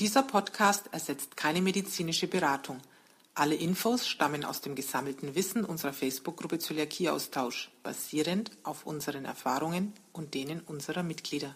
Dieser Podcast ersetzt keine medizinische Beratung. Alle Infos stammen aus dem gesammelten Wissen unserer Facebook-Gruppe Zöliakieaustausch, basierend auf unseren Erfahrungen und denen unserer Mitglieder.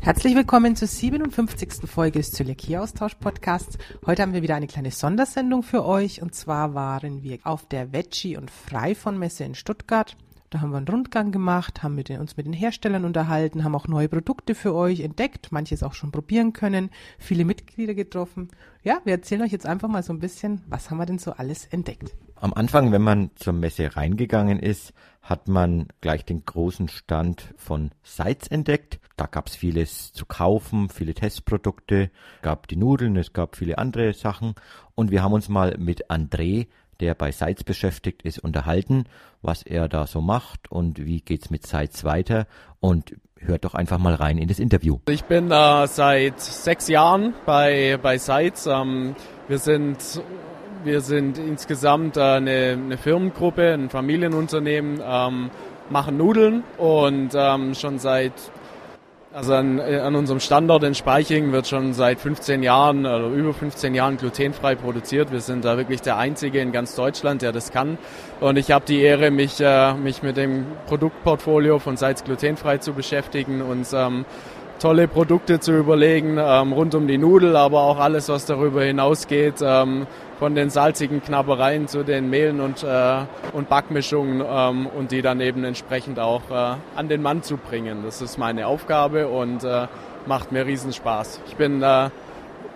Herzlich willkommen zur 57. Folge des Zöliakie-Austausch-Podcasts. Heute haben wir wieder eine kleine Sondersendung für euch und zwar waren wir auf der Veggie- und Freifon-Messe in Stuttgart da haben wir einen Rundgang gemacht, haben mit den, uns mit den Herstellern unterhalten, haben auch neue Produkte für euch entdeckt, manches auch schon probieren können, viele Mitglieder getroffen. Ja, wir erzählen euch jetzt einfach mal so ein bisschen, was haben wir denn so alles entdeckt. Am Anfang, wenn man zur Messe reingegangen ist, hat man gleich den großen Stand von Sites entdeckt. Da gab es vieles zu kaufen, viele Testprodukte, gab die Nudeln, es gab viele andere Sachen. Und wir haben uns mal mit André der bei Sites beschäftigt ist, unterhalten, was er da so macht und wie geht's mit Sites weiter und hört doch einfach mal rein in das Interview. Ich bin äh, seit sechs Jahren bei, bei Sites. Ähm, wir sind wir sind insgesamt äh, eine, eine, Firmengruppe, ein Familienunternehmen, ähm, machen Nudeln und ähm, schon seit also an, äh, an, unserem Standort in Speiching wird schon seit 15 Jahren oder über 15 Jahren glutenfrei produziert. Wir sind da wirklich der Einzige in ganz Deutschland, der das kann. Und ich habe die Ehre, mich, äh, mich mit dem Produktportfolio von Salz glutenfrei zu beschäftigen und ähm, tolle Produkte zu überlegen, ähm, rund um die Nudel, aber auch alles, was darüber hinausgeht. Ähm, von den salzigen Knabbereien zu den Mehlen und, äh, und Backmischungen ähm, und die dann eben entsprechend auch äh, an den Mann zu bringen. Das ist meine Aufgabe und äh, macht mir riesen Spaß. Ich bin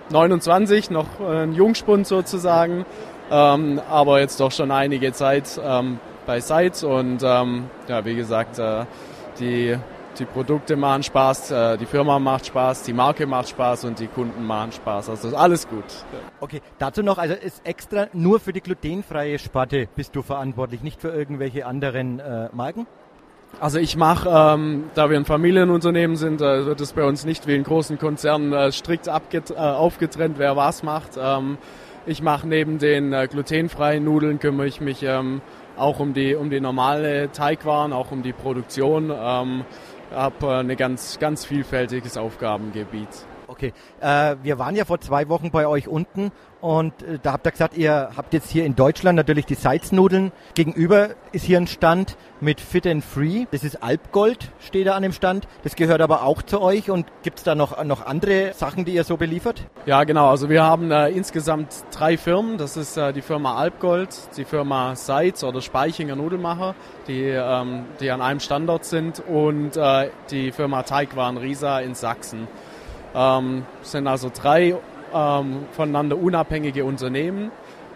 29, äh, noch ein Jungspund sozusagen, ähm, aber jetzt doch schon einige Zeit ähm, bei Sites und ähm, ja, wie gesagt, äh, die die Produkte machen Spaß, äh, die Firma macht Spaß, die Marke macht Spaß und die Kunden machen Spaß. Also ist alles gut. Okay, dazu noch, also ist extra nur für die glutenfreie Sparte bist du verantwortlich, nicht für irgendwelche anderen äh, Marken? Also ich mache, ähm, da wir ein Familienunternehmen sind, äh, wird es bei uns nicht wie in großen Konzernen äh, strikt äh, aufgetrennt, wer was macht. Ähm, ich mache neben den äh, glutenfreien Nudeln kümmere ich mich ähm, auch um die um die normale Teigwaren, auch um die Produktion. Habe äh, ein ganz, ganz vielfältiges Aufgabengebiet. Okay, äh, wir waren ja vor zwei Wochen bei euch unten und äh, da habt ihr gesagt, ihr habt jetzt hier in Deutschland natürlich die Salznudeln. Gegenüber ist hier ein Stand mit Fit and Free. Das ist Alpgold, steht da an dem Stand. Das gehört aber auch zu euch. Und gibt es da noch, noch andere Sachen, die ihr so beliefert? Ja, genau. Also wir haben äh, insgesamt drei Firmen. Das ist äh, die Firma Alpgold, die Firma Seitz oder Speichinger Nudelmacher, die, ähm, die an einem Standort sind und äh, die Firma Teigwaren Risa in Sachsen. Ähm, sind also drei ähm, voneinander unabhängige Unternehmen.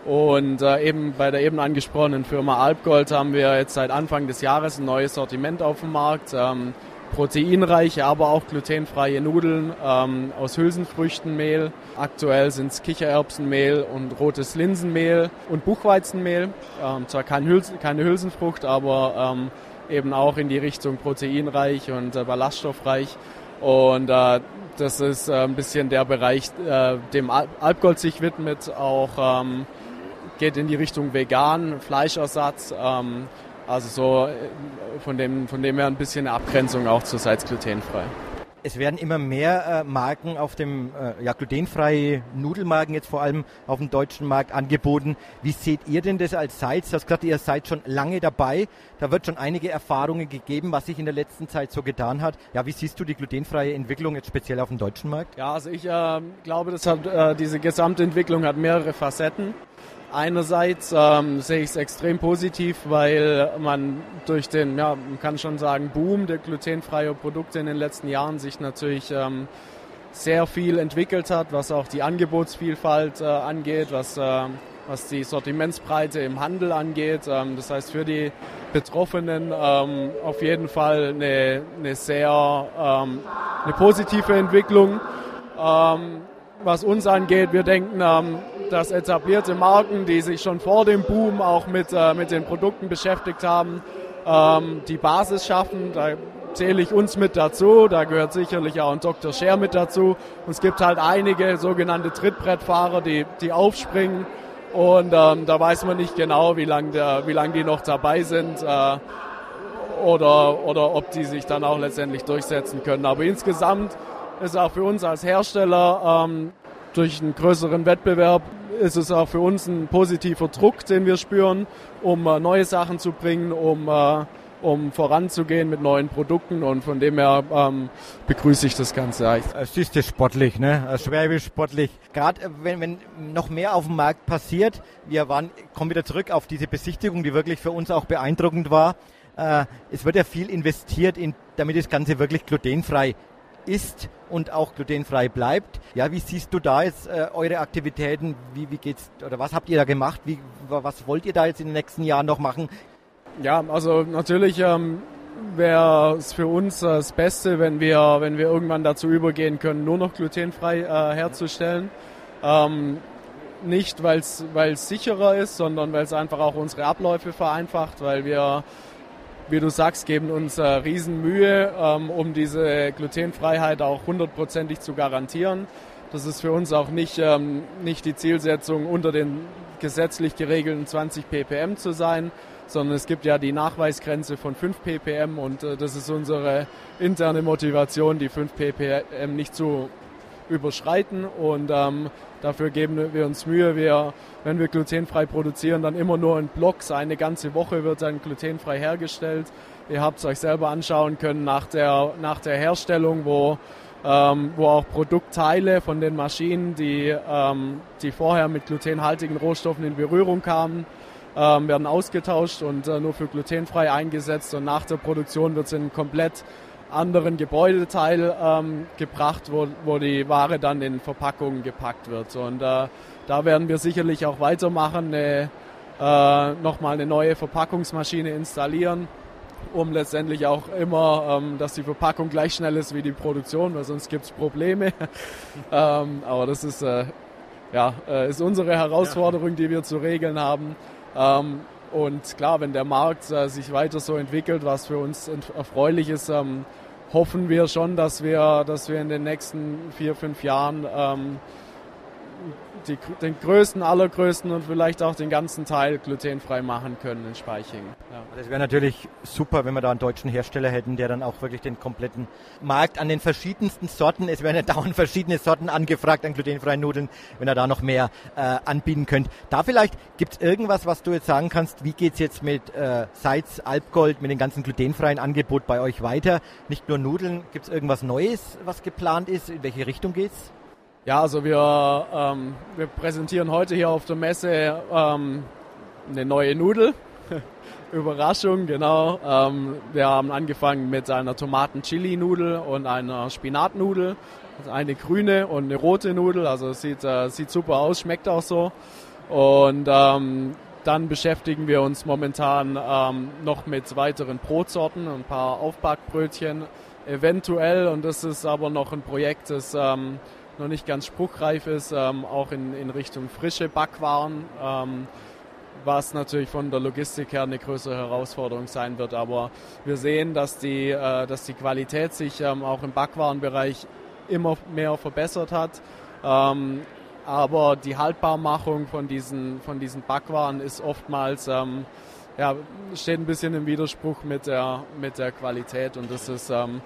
Und äh, eben bei der eben angesprochenen Firma Alpgold haben wir jetzt seit Anfang des Jahres ein neues Sortiment auf dem Markt. Ähm, proteinreiche, aber auch glutenfreie Nudeln ähm, aus Hülsenfrüchtenmehl. Aktuell sind es Kichererbsenmehl und rotes Linsenmehl und Buchweizenmehl. Ähm, zwar kein Hülsen, keine Hülsenfrucht, aber ähm, eben auch in die Richtung proteinreich und äh, ballaststoffreich. Und äh, das ist äh, ein bisschen der Bereich, äh, dem Alpgold sich widmet, auch ähm, geht in die Richtung vegan, Fleischersatz. Ähm, also so äh, von dem, von dem her ein bisschen Abgrenzung auch zur Salz glutenfrei es werden immer mehr äh, Marken auf dem, äh, ja, glutenfreie Nudelmarken jetzt vor allem auf dem deutschen Markt angeboten. Wie seht ihr denn das als Salz? Du hast gesagt, ihr seid schon lange dabei. Da wird schon einige Erfahrungen gegeben, was sich in der letzten Zeit so getan hat. Ja, wie siehst du die glutenfreie Entwicklung jetzt speziell auf dem deutschen Markt? Ja, also ich äh, glaube, das hat, äh, diese gesamte Entwicklung hat mehrere Facetten. Einerseits ähm, sehe ich es extrem positiv, weil man durch den, ja, man kann schon sagen, Boom der glutenfreien Produkte in den letzten Jahren sich natürlich ähm, sehr viel entwickelt hat, was auch die Angebotsvielfalt äh, angeht, was, äh, was die Sortimentsbreite im Handel angeht. Ähm, das heißt für die Betroffenen ähm, auf jeden Fall eine, eine sehr ähm, eine positive Entwicklung. Ähm, was uns angeht, wir denken, ähm, dass etablierte Marken, die sich schon vor dem Boom auch mit, äh, mit den Produkten beschäftigt haben, ähm, die Basis schaffen. Da zähle ich uns mit dazu, da gehört sicherlich auch ein Dr. Scher mit dazu. Und es gibt halt einige sogenannte Trittbrettfahrer, die, die aufspringen und ähm, da weiß man nicht genau, wie lange lang die noch dabei sind äh, oder, oder ob die sich dann auch letztendlich durchsetzen können. Aber insgesamt ist auch für uns als Hersteller ähm, durch einen größeren Wettbewerb ist es auch für uns ein positiver Druck, den wir spüren, um äh, neue Sachen zu bringen, um, äh, um voranzugehen mit neuen Produkten und von dem her ähm, begrüße ich das Ganze. Es ist ja sportlich, ne? Schwäbisch sportlich. Gerade äh, wenn, wenn noch mehr auf dem Markt passiert, wir waren, kommen wieder zurück auf diese Besichtigung, die wirklich für uns auch beeindruckend war. Äh, es wird ja viel investiert, in, damit das Ganze wirklich glutenfrei ist und auch glutenfrei bleibt. Ja, wie siehst du da jetzt äh, eure Aktivitäten? Wie, wie geht's oder was habt ihr da gemacht? Wie, was wollt ihr da jetzt in den nächsten Jahren noch machen? Ja, also natürlich ähm, wäre es für uns das Beste, wenn wir, wenn wir irgendwann dazu übergehen können, nur noch glutenfrei äh, herzustellen. Ähm, nicht, weil es sicherer ist, sondern weil es einfach auch unsere Abläufe vereinfacht, weil wir wie du sagst, geben uns äh, Riesenmühe, ähm, um diese Glutenfreiheit auch hundertprozentig zu garantieren. Das ist für uns auch nicht, ähm, nicht die Zielsetzung, unter den gesetzlich geregelten 20 ppm zu sein, sondern es gibt ja die Nachweisgrenze von 5 ppm und äh, das ist unsere interne Motivation, die 5 ppm nicht zu überschreiten und ähm, dafür geben wir uns Mühe. Wir, wenn wir glutenfrei produzieren, dann immer nur in Blocks. Eine ganze Woche wird dann glutenfrei hergestellt. Ihr habt es euch selber anschauen können nach der, nach der Herstellung, wo, ähm, wo auch Produktteile von den Maschinen, die, ähm, die vorher mit glutenhaltigen Rohstoffen in Berührung kamen, ähm, werden ausgetauscht und äh, nur für glutenfrei eingesetzt und nach der Produktion wird es in komplett anderen Gebäudeteil ähm, gebracht, wo, wo die Ware dann in Verpackungen gepackt wird. Und äh, da werden wir sicherlich auch weitermachen, eine, äh, nochmal eine neue Verpackungsmaschine installieren, um letztendlich auch immer, ähm, dass die Verpackung gleich schnell ist wie die Produktion, weil sonst gibt es Probleme. ähm, aber das ist, äh, ja, äh, ist unsere Herausforderung, die wir zu regeln haben. Ähm, und klar, wenn der Markt äh, sich weiter so entwickelt, was für uns erfreulich ist, ähm, hoffen wir schon, dass wir, dass wir in den nächsten vier, fünf Jahren ähm, die, den größten, allergrößten und vielleicht auch den ganzen Teil glutenfrei machen können in Speiching. Ja. Das wäre natürlich super, wenn wir da einen deutschen Hersteller hätten, der dann auch wirklich den kompletten Markt an den verschiedensten Sorten, es werden ja dauernd verschiedene Sorten angefragt an glutenfreien Nudeln, wenn er da noch mehr äh, anbieten könnte. Da vielleicht gibt es irgendwas, was du jetzt sagen kannst, wie geht es jetzt mit äh, Seitz, Alpgold, mit dem ganzen glutenfreien Angebot bei euch weiter? Nicht nur Nudeln, gibt es irgendwas Neues, was geplant ist? In welche Richtung geht's? Ja, also wir, ähm, wir präsentieren heute hier auf der Messe ähm, eine neue Nudel. Überraschung, genau. Ähm, wir haben angefangen mit einer Tomaten-Chili-Nudel und einer Spinatnudel. Also eine grüne und eine rote Nudel. Also sieht, äh, sieht super aus, schmeckt auch so. Und ähm, dann beschäftigen wir uns momentan ähm, noch mit weiteren Brotsorten, ein paar Aufbackbrötchen eventuell. Und das ist aber noch ein Projekt, das ähm, noch nicht ganz spruchreif ist, ähm, auch in, in Richtung frische Backwaren, ähm, was natürlich von der Logistik her eine größere Herausforderung sein wird. Aber wir sehen, dass die, äh, dass die Qualität sich ähm, auch im Backwarenbereich immer mehr verbessert hat. Ähm, aber die Haltbarmachung von diesen, von diesen Backwaren ist oftmals ähm, ja, steht ein bisschen im Widerspruch mit der, mit der Qualität und das ist ähm,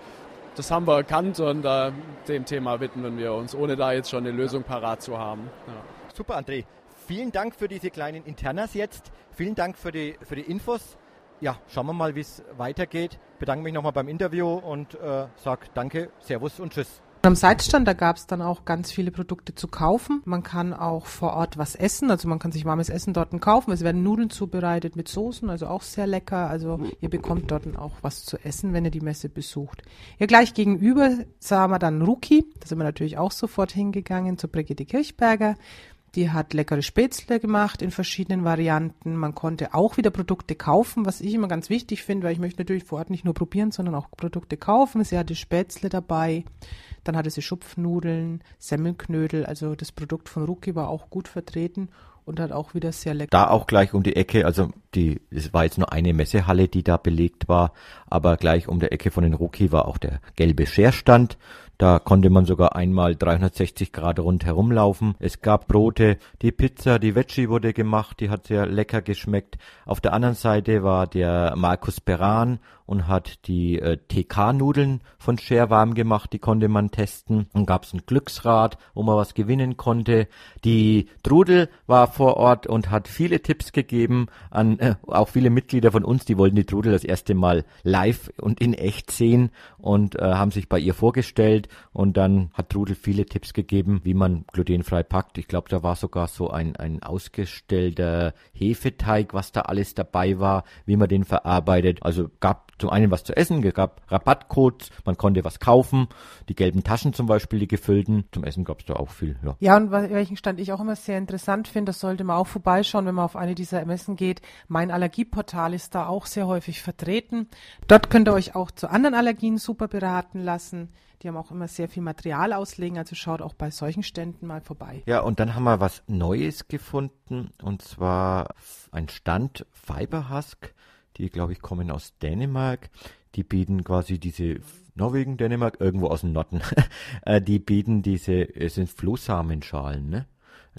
das haben wir erkannt und äh, dem Thema widmen wir uns, ohne da jetzt schon eine Lösung parat zu haben. Ja. Super, André. Vielen Dank für diese kleinen Internas jetzt. Vielen Dank für die, für die Infos. Ja, schauen wir mal, wie es weitergeht. Bedanke mich nochmal beim Interview und äh, sage Danke, Servus und Tschüss. Am Seitstand, da gab es dann auch ganz viele Produkte zu kaufen. Man kann auch vor Ort was essen, also man kann sich warmes Essen dort kaufen. Es werden Nudeln zubereitet mit Soßen, also auch sehr lecker. Also ihr bekommt dort auch was zu essen, wenn ihr die Messe besucht. Ja, gleich gegenüber sahen wir dann Ruki, da sind wir natürlich auch sofort hingegangen zu Brigitte Kirchberger. Die hat leckere Spätzle gemacht in verschiedenen Varianten. Man konnte auch wieder Produkte kaufen, was ich immer ganz wichtig finde, weil ich möchte natürlich vor Ort nicht nur probieren, sondern auch Produkte kaufen. Sie hatte Spätzle dabei. Dann hatte sie Schupfnudeln, Semmelknödel, also das Produkt von Ruki war auch gut vertreten und hat auch wieder sehr lecker. Da auch gleich um die Ecke, also Die, es war jetzt nur eine Messehalle, die da belegt war, aber gleich um der Ecke von den Ruki war auch der gelbe Scherstand da konnte man sogar einmal 360 Grad rundherum laufen. Es gab Brote, die Pizza, die Veggie wurde gemacht, die hat sehr lecker geschmeckt. Auf der anderen Seite war der Markus Peran und hat die äh, TK-Nudeln von Share warm gemacht, die konnte man testen. Dann gab es ein Glücksrad, wo man was gewinnen konnte. Die Trudel war vor Ort und hat viele Tipps gegeben an äh, auch viele Mitglieder von uns, die wollten die Trudel das erste Mal live und in echt sehen und äh, haben sich bei ihr vorgestellt und dann hat Trudel viele Tipps gegeben, wie man glutenfrei packt. Ich glaube, da war sogar so ein, ein ausgestellter Hefeteig, was da alles dabei war, wie man den verarbeitet. Also gab zum einen was zu essen, es gab Rabattcodes, man konnte was kaufen, die gelben Taschen zum Beispiel, die gefüllten. Zum Essen gab es da auch viel. Ja, ja und welchen Stand ich auch immer sehr interessant finde, das sollte man auch vorbeischauen, wenn man auf eine dieser Messen geht. Mein Allergieportal ist da auch sehr häufig vertreten. Dort könnt ihr euch auch zu anderen Allergien super beraten lassen. Die haben auch immer sehr viel Material auslegen, also schaut auch bei solchen Ständen mal vorbei. Ja, und dann haben wir was Neues gefunden, und zwar ein Stand Fiberhusk die, glaube ich, kommen aus Dänemark. Die bieten quasi diese Norwegen, Dänemark, irgendwo aus dem Norden. Äh, die bieten diese, es sind Flohsamenschalen, ne?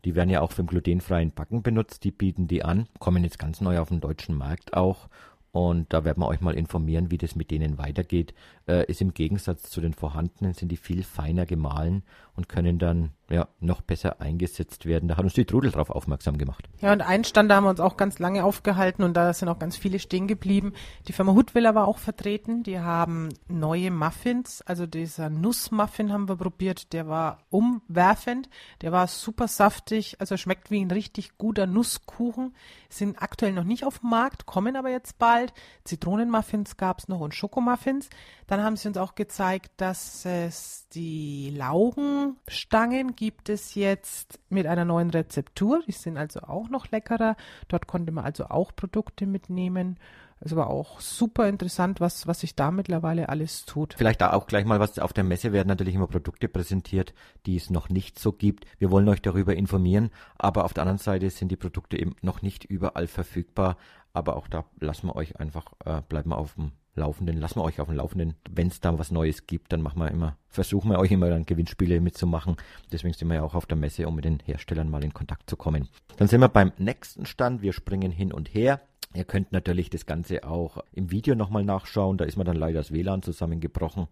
Die werden ja auch für den glutenfreien Backen benutzt. Die bieten die an, kommen jetzt ganz neu auf den deutschen Markt auch. Und da werden wir euch mal informieren, wie das mit denen weitergeht. Äh, ist im Gegensatz zu den vorhandenen, sind die viel feiner gemahlen und können dann ja, noch besser eingesetzt werden. Da hat uns die Trudel drauf aufmerksam gemacht. Ja, und einen Stand, da haben wir uns auch ganz lange aufgehalten und da sind auch ganz viele stehen geblieben. Die Firma Hutwiller war auch vertreten. Die haben neue Muffins, also dieser Nussmuffin haben wir probiert. Der war umwerfend, der war super saftig, also schmeckt wie ein richtig guter Nusskuchen. Sind aktuell noch nicht auf dem Markt, kommen aber jetzt bald. Zitronenmuffins gab es noch und Schokomuffins. Dann haben sie uns auch gezeigt, dass es die Laugenstangen gibt es jetzt mit einer neuen Rezeptur. Die sind also auch noch leckerer. Dort konnte man also auch Produkte mitnehmen. Es war auch super interessant, was, was sich da mittlerweile alles tut. Vielleicht da auch gleich mal was auf der Messe werden natürlich immer Produkte präsentiert, die es noch nicht so gibt. Wir wollen euch darüber informieren, aber auf der anderen Seite sind die Produkte eben noch nicht überall verfügbar. Aber auch da lassen wir euch einfach, äh, bleiben wir auf dem Laufenden, lassen wir euch auf dem Laufenden. Wenn es da was Neues gibt, dann machen wir immer, versuchen wir euch immer dann Gewinnspiele mitzumachen. Deswegen sind wir ja auch auf der Messe, um mit den Herstellern mal in Kontakt zu kommen. Dann sind wir beim nächsten Stand. Wir springen hin und her. Ihr könnt natürlich das Ganze auch im Video nochmal nachschauen. Da ist mir dann leider das WLAN zusammengebrochen.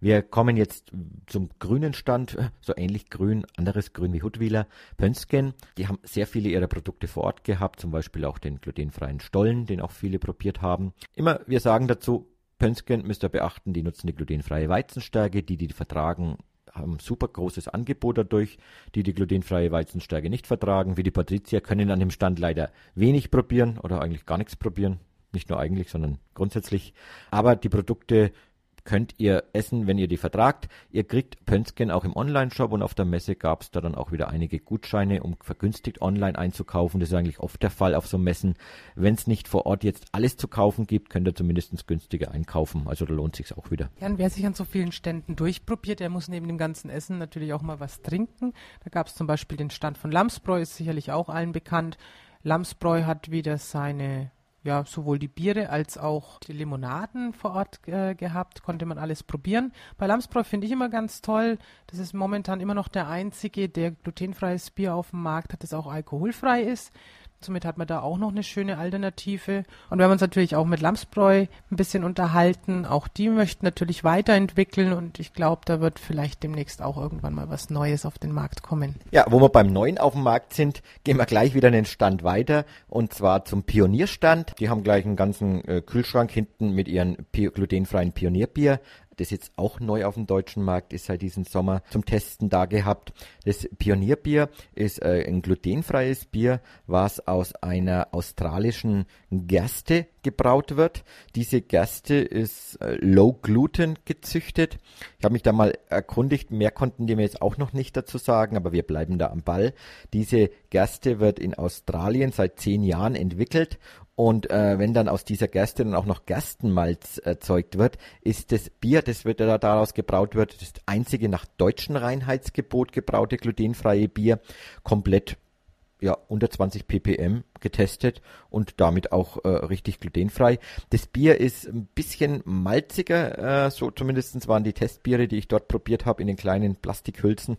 Wir kommen jetzt zum grünen Stand, so ähnlich grün, anderes Grün wie Hutwiler. Pönsken, die haben sehr viele ihrer Produkte vor Ort gehabt, zum Beispiel auch den glutenfreien Stollen, den auch viele probiert haben. Immer, wir sagen dazu, Pönsken müsst ihr beachten, die nutzen die glutenfreie Weizenstärke, die die vertragen, haben super großes Angebot dadurch, die die glutenfreie Weizenstärke nicht vertragen. Wie die Patrizier können an dem Stand leider wenig probieren oder eigentlich gar nichts probieren. Nicht nur eigentlich, sondern grundsätzlich. Aber die Produkte könnt ihr essen, wenn ihr die vertragt. Ihr kriegt Pönsken auch im Online-Shop und auf der Messe gab es da dann auch wieder einige Gutscheine, um vergünstigt online einzukaufen. Das ist eigentlich oft der Fall auf so Messen. Wenn es nicht vor Ort jetzt alles zu kaufen gibt, könnt ihr zumindest günstiger einkaufen. Also da lohnt sich auch wieder. Ja, wer sich an so vielen Ständen durchprobiert, der muss neben dem ganzen Essen natürlich auch mal was trinken. Da gab es zum Beispiel den Stand von Lamsbräu, ist sicherlich auch allen bekannt. Lamsbräu hat wieder seine ja, sowohl die Biere als auch die Limonaden vor Ort äh, gehabt, konnte man alles probieren. Bei Lamsbräu finde ich immer ganz toll, das ist momentan immer noch der einzige, der glutenfreies Bier auf dem Markt hat, das auch alkoholfrei ist. Somit hat man da auch noch eine schöne Alternative. Und wir haben uns natürlich auch mit Lamsbräu ein bisschen unterhalten. Auch die möchten natürlich weiterentwickeln und ich glaube, da wird vielleicht demnächst auch irgendwann mal was Neues auf den Markt kommen. Ja, wo wir beim Neuen auf dem Markt sind, gehen wir gleich wieder den Stand weiter und zwar zum Pionierstand. Die haben gleich einen ganzen äh, Kühlschrank hinten mit ihren glutenfreien Pionierbier das jetzt auch neu auf dem deutschen Markt ist seit diesem Sommer zum Testen da gehabt. Das Pionierbier ist äh, ein glutenfreies Bier, was aus einer australischen Gerste gebraut wird. Diese Gerste ist äh, low gluten gezüchtet. Ich habe mich da mal erkundigt, mehr konnten die mir jetzt auch noch nicht dazu sagen, aber wir bleiben da am Ball. Diese Gerste wird in Australien seit zehn Jahren entwickelt und äh, wenn dann aus dieser Gerste dann auch noch Gerstenmalz erzeugt wird, ist das Bier, das wird da daraus gebraut wird, das einzige nach deutschem Reinheitsgebot gebraute glutenfreie Bier komplett ja, unter 20 ppm getestet und damit auch äh, richtig glutenfrei. Das Bier ist ein bisschen malziger, äh, so zumindest waren die Testbiere, die ich dort probiert habe, in den kleinen Plastikhülsen.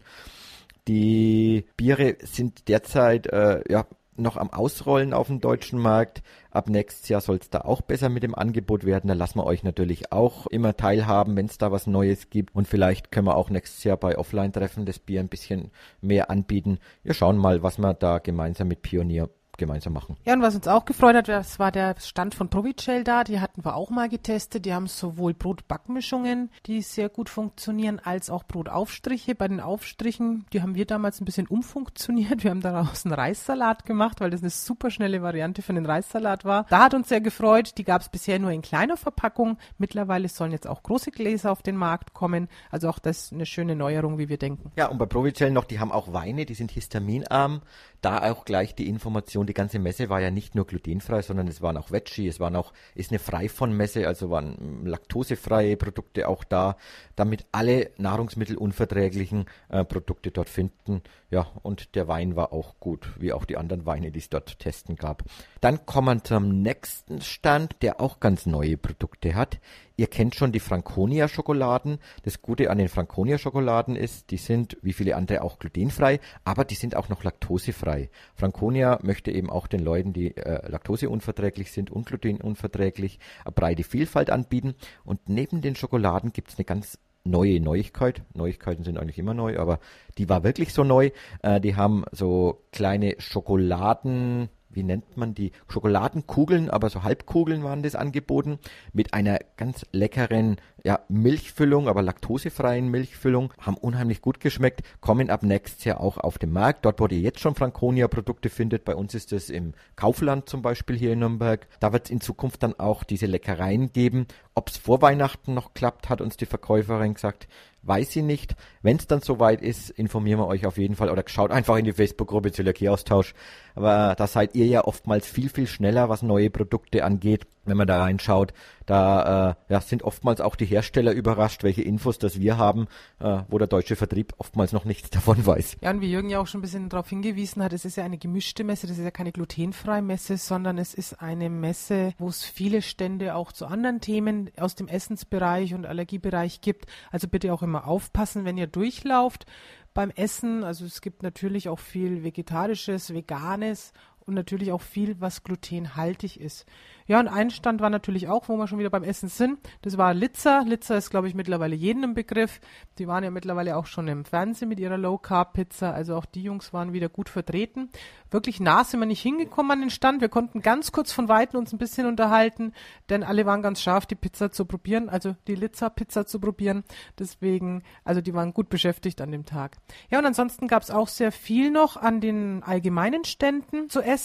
Die Biere sind derzeit äh, ja, noch am Ausrollen auf dem deutschen Markt. Ab nächstes Jahr soll es da auch besser mit dem Angebot werden. Da lassen wir euch natürlich auch immer teilhaben, wenn es da was Neues gibt. Und vielleicht können wir auch nächstes Jahr bei Offline-Treffen das Bier ein bisschen mehr anbieten. Wir schauen mal, was wir da gemeinsam mit Pionier gemeinsam machen. Ja, und was uns auch gefreut hat, das war der Stand von Provicell da. Die hatten wir auch mal getestet. Die haben sowohl Brotbackmischungen, die sehr gut funktionieren, als auch Brotaufstriche. Bei den Aufstrichen, die haben wir damals ein bisschen umfunktioniert. Wir haben daraus einen Reissalat gemacht, weil das eine super schnelle Variante für den Reissalat war. Da hat uns sehr gefreut. Die gab es bisher nur in kleiner Verpackung. Mittlerweile sollen jetzt auch große Gläser auf den Markt kommen. Also auch das eine schöne Neuerung, wie wir denken. Ja, und bei Provicell noch, die haben auch Weine, die sind histaminarm. Da auch gleich die Information, die ganze Messe war ja nicht nur glutenfrei, sondern es waren auch Veggie, es waren auch, ist eine frei von Messe, also waren laktosefreie Produkte auch da, damit alle nahrungsmittelunverträglichen äh, Produkte dort finden. Ja, und der Wein war auch gut, wie auch die anderen Weine, die es dort testen gab. Dann kommen wir zum nächsten Stand, der auch ganz neue Produkte hat. Ihr kennt schon die Franconia Schokoladen. Das Gute an den Franconia Schokoladen ist, die sind wie viele andere auch glutenfrei, aber die sind auch noch laktosefrei. Franconia möchte eben auch den Leuten, die äh, laktoseunverträglich sind und glutenunverträglich, eine breite Vielfalt anbieten. Und neben den Schokoladen gibt es eine ganz neue Neuigkeit. Neuigkeiten sind eigentlich immer neu, aber die war wirklich so neu. Äh, die haben so kleine Schokoladen, wie nennt man die, Schokoladenkugeln, aber so Halbkugeln waren das angeboten, mit einer ganz leckeren ja, Milchfüllung, aber laktosefreien Milchfüllung, haben unheimlich gut geschmeckt, kommen ab nächstes Jahr auch auf den Markt, dort wo ihr jetzt schon Franconia-Produkte findet, bei uns ist es im Kaufland zum Beispiel hier in Nürnberg, da wird es in Zukunft dann auch diese Leckereien geben. Ob es vor Weihnachten noch klappt, hat uns die Verkäuferin gesagt, weiß sie nicht. Wenn es dann soweit ist, informieren wir euch auf jeden Fall oder schaut einfach in die Facebook-Gruppe Zöliakie-Austausch. Aber da seid ihr ja oftmals viel, viel schneller, was neue Produkte angeht wenn man da reinschaut, da äh, ja, sind oftmals auch die Hersteller überrascht, welche Infos das wir haben, äh, wo der deutsche Vertrieb oftmals noch nichts davon weiß. Ja, und wie Jürgen ja auch schon ein bisschen darauf hingewiesen hat, es ist ja eine gemischte Messe, das ist ja keine glutenfreie Messe, sondern es ist eine Messe, wo es viele Stände auch zu anderen Themen aus dem Essensbereich und Allergiebereich gibt. Also bitte auch immer aufpassen, wenn ihr durchlauft beim Essen. Also es gibt natürlich auch viel Vegetarisches, Veganes und natürlich auch viel, was glutenhaltig ist. Ja, und ein Stand war natürlich auch, wo wir schon wieder beim Essen sind. Das war Litzer. Litzer ist, glaube ich, mittlerweile jedem im Begriff. Die waren ja mittlerweile auch schon im Fernsehen mit ihrer Low-Carb-Pizza. Also auch die Jungs waren wieder gut vertreten. Wirklich nah sind wir nicht hingekommen an den Stand. Wir konnten ganz kurz von Weitem uns ein bisschen unterhalten, denn alle waren ganz scharf, die Pizza zu probieren, also die Litzer-Pizza zu probieren. Deswegen, also die waren gut beschäftigt an dem Tag. Ja, und ansonsten gab es auch sehr viel noch an den allgemeinen Ständen zu essen.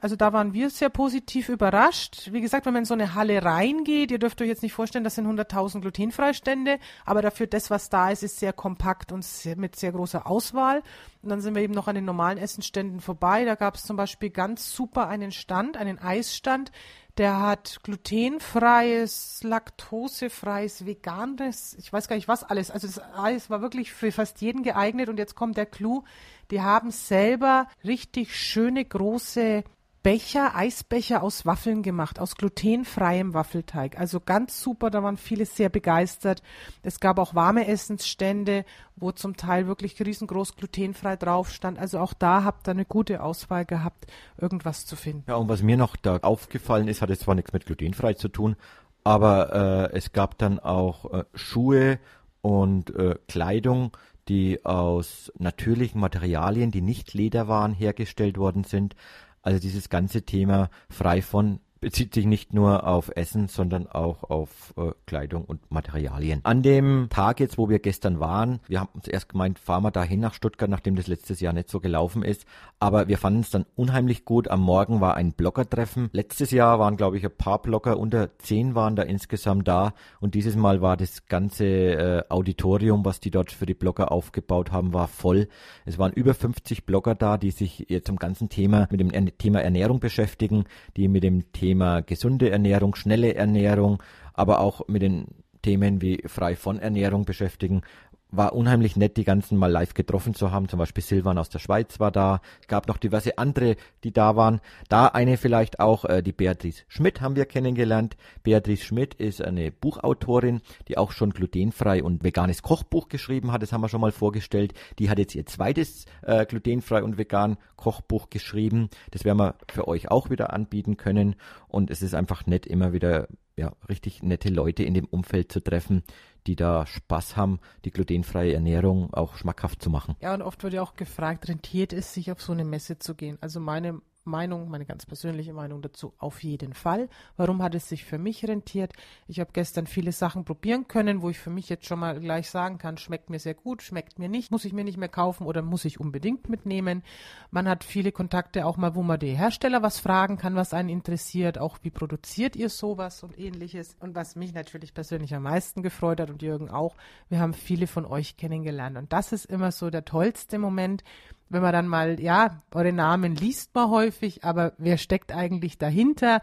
Also da waren wir sehr positiv überrascht wie gesagt, wenn man in so eine Halle reingeht, ihr dürft euch jetzt nicht vorstellen, das sind 100.000 Glutenfreistände, aber dafür das, was da ist, ist sehr kompakt und sehr, mit sehr großer Auswahl. Und dann sind wir eben noch an den normalen Essenständen vorbei. Da gab es zum Beispiel ganz super einen Stand, einen Eisstand, der hat glutenfreies, laktosefreies, veganes, ich weiß gar nicht was alles. Also das Eis war wirklich für fast jeden geeignet. Und jetzt kommt der Clou. Die haben selber richtig schöne große Becher, Eisbecher aus Waffeln gemacht, aus glutenfreiem Waffelteig. Also ganz super, da waren viele sehr begeistert. Es gab auch warme Essensstände, wo zum Teil wirklich riesengroß glutenfrei drauf stand. Also auch da habt ihr eine gute Auswahl gehabt, irgendwas zu finden. Ja, und was mir noch da aufgefallen ist, hat jetzt zwar nichts mit glutenfrei zu tun, aber äh, es gab dann auch äh, Schuhe und äh, Kleidung, die aus natürlichen Materialien, die nicht Leder waren, hergestellt worden sind. Also dieses ganze Thema frei von bezieht sich nicht nur auf Essen, sondern auch auf äh, Kleidung und Materialien. An dem Tag jetzt, wo wir gestern waren, wir haben uns erst gemeint, fahren wir dahin nach Stuttgart, nachdem das letztes Jahr nicht so gelaufen ist, aber wir fanden es dann unheimlich gut. Am Morgen war ein Bloggertreffen. Letztes Jahr waren, glaube ich, ein paar Blogger, unter zehn waren da insgesamt da und dieses Mal war das ganze äh, Auditorium, was die dort für die Blogger aufgebaut haben, war voll. Es waren über 50 Blogger da, die sich jetzt zum ganzen Thema mit dem Thema Ernährung beschäftigen, die mit dem Thema Thema gesunde Ernährung, schnelle Ernährung, aber auch mit den Themen wie frei von Ernährung beschäftigen. War unheimlich nett, die ganzen mal live getroffen zu haben. Zum Beispiel Silvan aus der Schweiz war da. Gab noch diverse andere, die da waren. Da eine vielleicht auch, äh, die Beatrice Schmidt haben wir kennengelernt. Beatrice Schmidt ist eine Buchautorin, die auch schon glutenfrei und veganes Kochbuch geschrieben hat. Das haben wir schon mal vorgestellt. Die hat jetzt ihr zweites äh, glutenfrei und vegan Kochbuch geschrieben. Das werden wir für euch auch wieder anbieten können. Und es ist einfach nett, immer wieder ja, richtig nette Leute in dem Umfeld zu treffen, die da Spaß haben, die glutenfreie Ernährung auch schmackhaft zu machen. Ja, und oft wird ja auch gefragt, rentiert es sich auf so eine Messe zu gehen? Also meine Meinung, meine ganz persönliche Meinung dazu auf jeden Fall. Warum hat es sich für mich rentiert? Ich habe gestern viele Sachen probieren können, wo ich für mich jetzt schon mal gleich sagen kann, schmeckt mir sehr gut, schmeckt mir nicht, muss ich mir nicht mehr kaufen oder muss ich unbedingt mitnehmen. Man hat viele Kontakte auch mal, wo man die Hersteller was fragen kann, was einen interessiert, auch wie produziert ihr sowas und ähnliches. Und was mich natürlich persönlich am meisten gefreut hat und Jürgen auch, wir haben viele von euch kennengelernt. Und das ist immer so der tollste Moment, wenn man dann mal, ja, eure Namen liest man häufig, aber wer steckt eigentlich dahinter?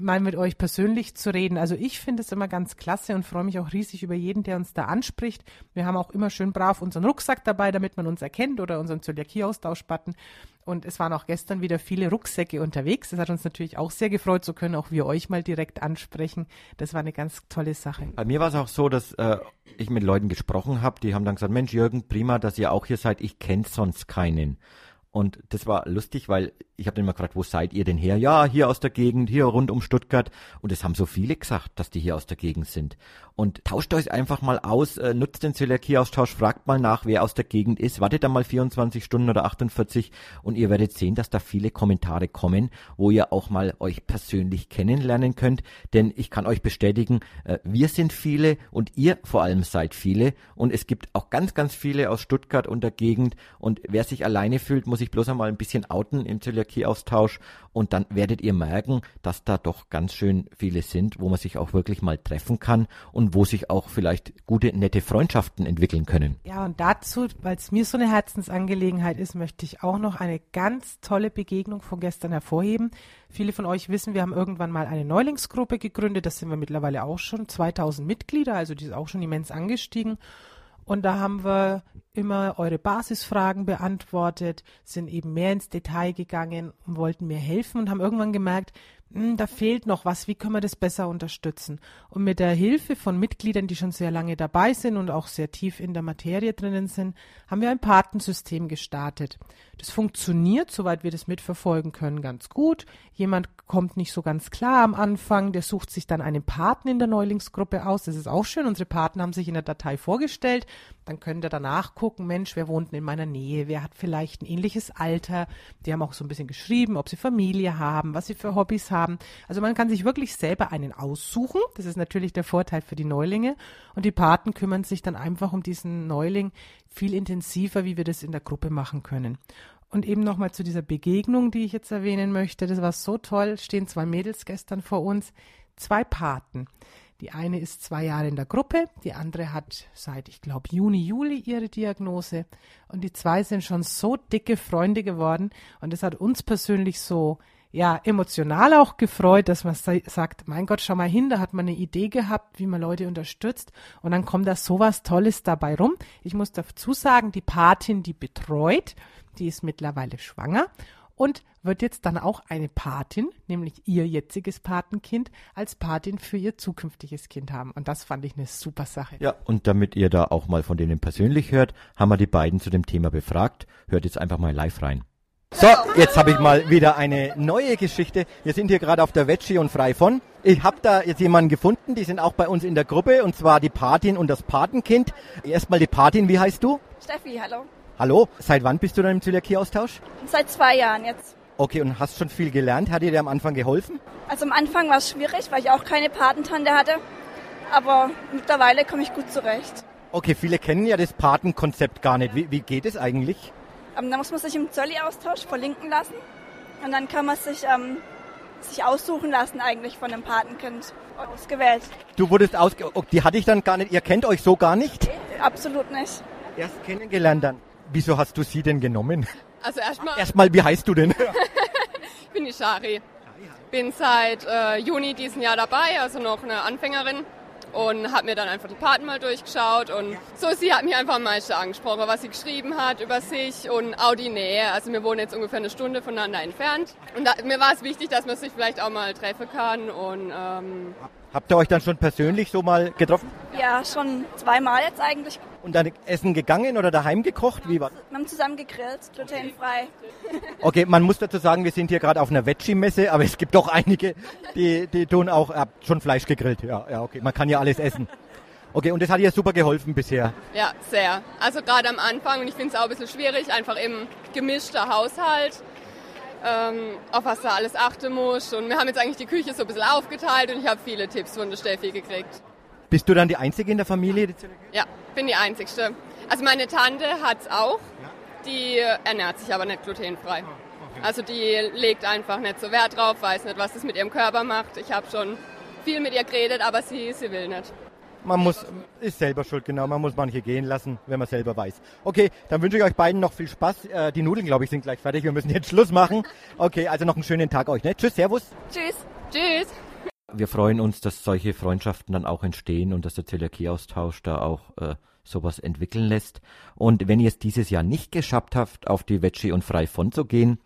Mal mit euch persönlich zu reden. Also ich finde es immer ganz klasse und freue mich auch riesig über jeden, der uns da anspricht. Wir haben auch immer schön brav unseren Rucksack dabei, damit man uns erkennt oder unseren Zöliakie-Austauschbutton. Und es waren auch gestern wieder viele Rucksäcke unterwegs. Das hat uns natürlich auch sehr gefreut. So können auch wir euch mal direkt ansprechen. Das war eine ganz tolle Sache. Bei mir war es auch so, dass äh, ich mit Leuten gesprochen habe, die haben dann gesagt, Mensch Jürgen, prima, dass ihr auch hier seid. Ich kenne sonst keinen. Und das war lustig, weil ich habe dann immer gefragt, wo seid ihr denn her? Ja, hier aus der Gegend, hier rund um Stuttgart. Und es haben so viele gesagt, dass die hier aus der Gegend sind. Und tauscht euch einfach mal aus, äh, nutzt den Zöliakie-Austausch, fragt mal nach, wer aus der Gegend ist, wartet dann mal 24 Stunden oder 48 und ihr werdet sehen, dass da viele Kommentare kommen, wo ihr auch mal euch persönlich kennenlernen könnt. Denn ich kann euch bestätigen, äh, wir sind viele und ihr vor allem seid viele. Und es gibt auch ganz, ganz viele aus Stuttgart und der Gegend. Und wer sich alleine fühlt, muss ich bloß einmal ein bisschen outen im Zöliakie-Austausch. Und dann werdet ihr merken, dass da doch ganz schön viele sind, wo man sich auch wirklich mal treffen kann und wo sich auch vielleicht gute, nette Freundschaften entwickeln können. Ja, und dazu, weil es mir so eine Herzensangelegenheit ist, möchte ich auch noch eine ganz tolle Begegnung von gestern hervorheben. Viele von euch wissen, wir haben irgendwann mal eine Neulingsgruppe gegründet. Das sind wir mittlerweile auch schon 2000 Mitglieder, also die ist auch schon immens angestiegen. Und da haben wir immer eure Basisfragen beantwortet, sind eben mehr ins Detail gegangen und wollten mir helfen und haben irgendwann gemerkt, da fehlt noch was, wie können wir das besser unterstützen? Und mit der Hilfe von Mitgliedern, die schon sehr lange dabei sind und auch sehr tief in der Materie drinnen sind, haben wir ein Patensystem gestartet. Das funktioniert, soweit wir das mitverfolgen können, ganz gut. Jemand kommt nicht so ganz klar am Anfang, der sucht sich dann einen Paten in der Neulingsgruppe aus. Das ist auch schön. Unsere Paten haben sich in der Datei vorgestellt. Dann könnt ihr danach gucken, Mensch, wer wohnt in meiner Nähe? Wer hat vielleicht ein ähnliches Alter? Die haben auch so ein bisschen geschrieben, ob sie Familie haben, was sie für Hobbys haben. Also man kann sich wirklich selber einen aussuchen. Das ist natürlich der Vorteil für die Neulinge. Und die Paten kümmern sich dann einfach um diesen Neuling viel intensiver, wie wir das in der Gruppe machen können. Und eben nochmal zu dieser Begegnung, die ich jetzt erwähnen möchte. Das war so toll. Stehen zwei Mädels gestern vor uns. Zwei Paten. Die eine ist zwei Jahre in der Gruppe, die andere hat seit, ich glaube, Juni, Juli ihre Diagnose. Und die zwei sind schon so dicke Freunde geworden. Und das hat uns persönlich so ja, emotional auch gefreut, dass man sagt, mein Gott, schau mal hin, da hat man eine Idee gehabt, wie man Leute unterstützt und dann kommt da sowas Tolles dabei rum. Ich muss dazu sagen, die Patin, die betreut, die ist mittlerweile schwanger und wird jetzt dann auch eine Patin, nämlich ihr jetziges Patenkind, als Patin für ihr zukünftiges Kind haben. Und das fand ich eine super Sache. Ja, und damit ihr da auch mal von denen persönlich hört, haben wir die beiden zu dem Thema befragt. Hört jetzt einfach mal live rein. So, jetzt habe ich mal wieder eine neue Geschichte. Wir sind hier gerade auf der Veggie und frei von. Ich habe da jetzt jemanden gefunden, die sind auch bei uns in der Gruppe, und zwar die Patin und das Patenkind. Erstmal die Patin, wie heißt du? Steffi, hallo. Hallo, seit wann bist du dann im Zöliakie-Austausch? Seit zwei Jahren jetzt. Okay, und hast schon viel gelernt? Hat dir der am Anfang geholfen? Also am Anfang war es schwierig, weil ich auch keine Patentante hatte. Aber mittlerweile komme ich gut zurecht. Okay, viele kennen ja das Patenkonzept gar nicht. Wie, wie geht es eigentlich? Ähm, da muss man sich im Zölli-Austausch verlinken lassen und dann kann man sich, ähm, sich aussuchen lassen eigentlich von einem Patenkind und ist gewählt. Du wurdest ausge... Oh, die hatte ich dann gar nicht... Ihr kennt euch so gar nicht? Absolut nicht. Erst kennengelernt dann. Wieso hast du sie denn genommen? Also erstmal... Erstmal, wie heißt du denn? ich bin die Shari. Bin seit äh, Juni diesen Jahr dabei, also noch eine Anfängerin. Und habe mir dann einfach die Paten mal durchgeschaut und so sie hat mich einfach am meisten angesprochen, was sie geschrieben hat über sich und auch die Nähe. Also wir wohnen jetzt ungefähr eine Stunde voneinander entfernt und da, mir war es wichtig, dass man sich vielleicht auch mal treffen kann und ähm, Habt ihr euch dann schon persönlich so mal getroffen? Ja, schon zweimal jetzt eigentlich. Und dann essen gegangen oder daheim gekocht? Wie war Wir haben zusammen gegrillt, glutenfrei. Okay, man muss dazu sagen, wir sind hier gerade auf einer Veggie-Messe, aber es gibt doch einige, die, die tun auch äh, schon Fleisch gegrillt. Ja, ja, okay, man kann ja alles essen. Okay, und das hat dir super geholfen bisher. ja, sehr. Also gerade am Anfang und ich finde es auch ein bisschen schwierig, einfach im gemischter Haushalt, ähm, auf was da alles achten muss. Und wir haben jetzt eigentlich die Küche so ein bisschen aufgeteilt und ich habe viele Tipps von der Steffi gekriegt. Bist du dann die Einzige in der Familie? die Zöliakie Ja, bin die Einzigste. Also meine Tante hat's auch, die ernährt sich aber nicht glutenfrei. Also die legt einfach nicht so Wert drauf, weiß nicht, was das mit ihrem Körper macht. Ich habe schon viel mit ihr geredet, aber sie, sie will nicht. Man muss, ist selber schuld, genau. Man muss manche gehen lassen, wenn man selber weiß. Okay, dann wünsche ich euch beiden noch viel Spaß. Äh, die Nudeln, glaube ich, sind gleich fertig. Wir müssen jetzt Schluss machen. Okay, also noch einen schönen Tag euch. Ne? Tschüss, Servus. Tschüss. Tschüss! Wir freuen uns, dass solche Freundschaften dann auch entstehen und dass der Zöliakie-Austausch da auch äh, sowas entwickeln lässt. Und wenn ihr es dieses Jahr nicht geschafft habt, auf die Veggie und Frei von zu gehen,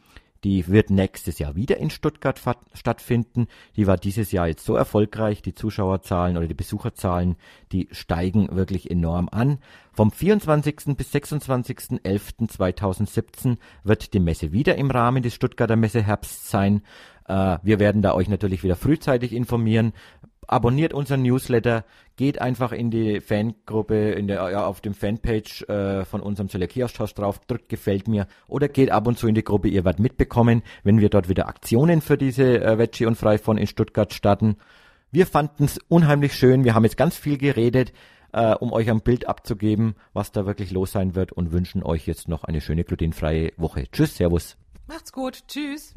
die wird nächstes Jahr wieder in Stuttgart stattfinden. Die war dieses Jahr jetzt so erfolgreich, die Zuschauerzahlen oder die Besucherzahlen, die steigen wirklich enorm an. Vom 24. bis 26.11.2017 wird die Messe wieder im Rahmen des Stuttgarter Messeherbsts sein. Äh, wir werden da euch natürlich wieder frühzeitig informieren. Abonniert unseren Newsletter, geht einfach in die Fangruppe, in der, ja, auf dem Fanpage äh, von unserem Zöliakie-Austausch drauf, drückt gefällt mir oder geht ab und zu in die Gruppe, ihr werdet mitbekommen, wenn wir dort wieder Aktionen für diese äh, Veggie und Freifon in Stuttgart starten. Wir fanden es unheimlich schön, wir haben jetzt ganz viel geredet, äh, um euch ein Bild abzugeben, was da wirklich los sein wird und wünschen euch jetzt noch eine schöne glutenfreie Woche. Tschüss, Servus. Macht's gut. Tschüss.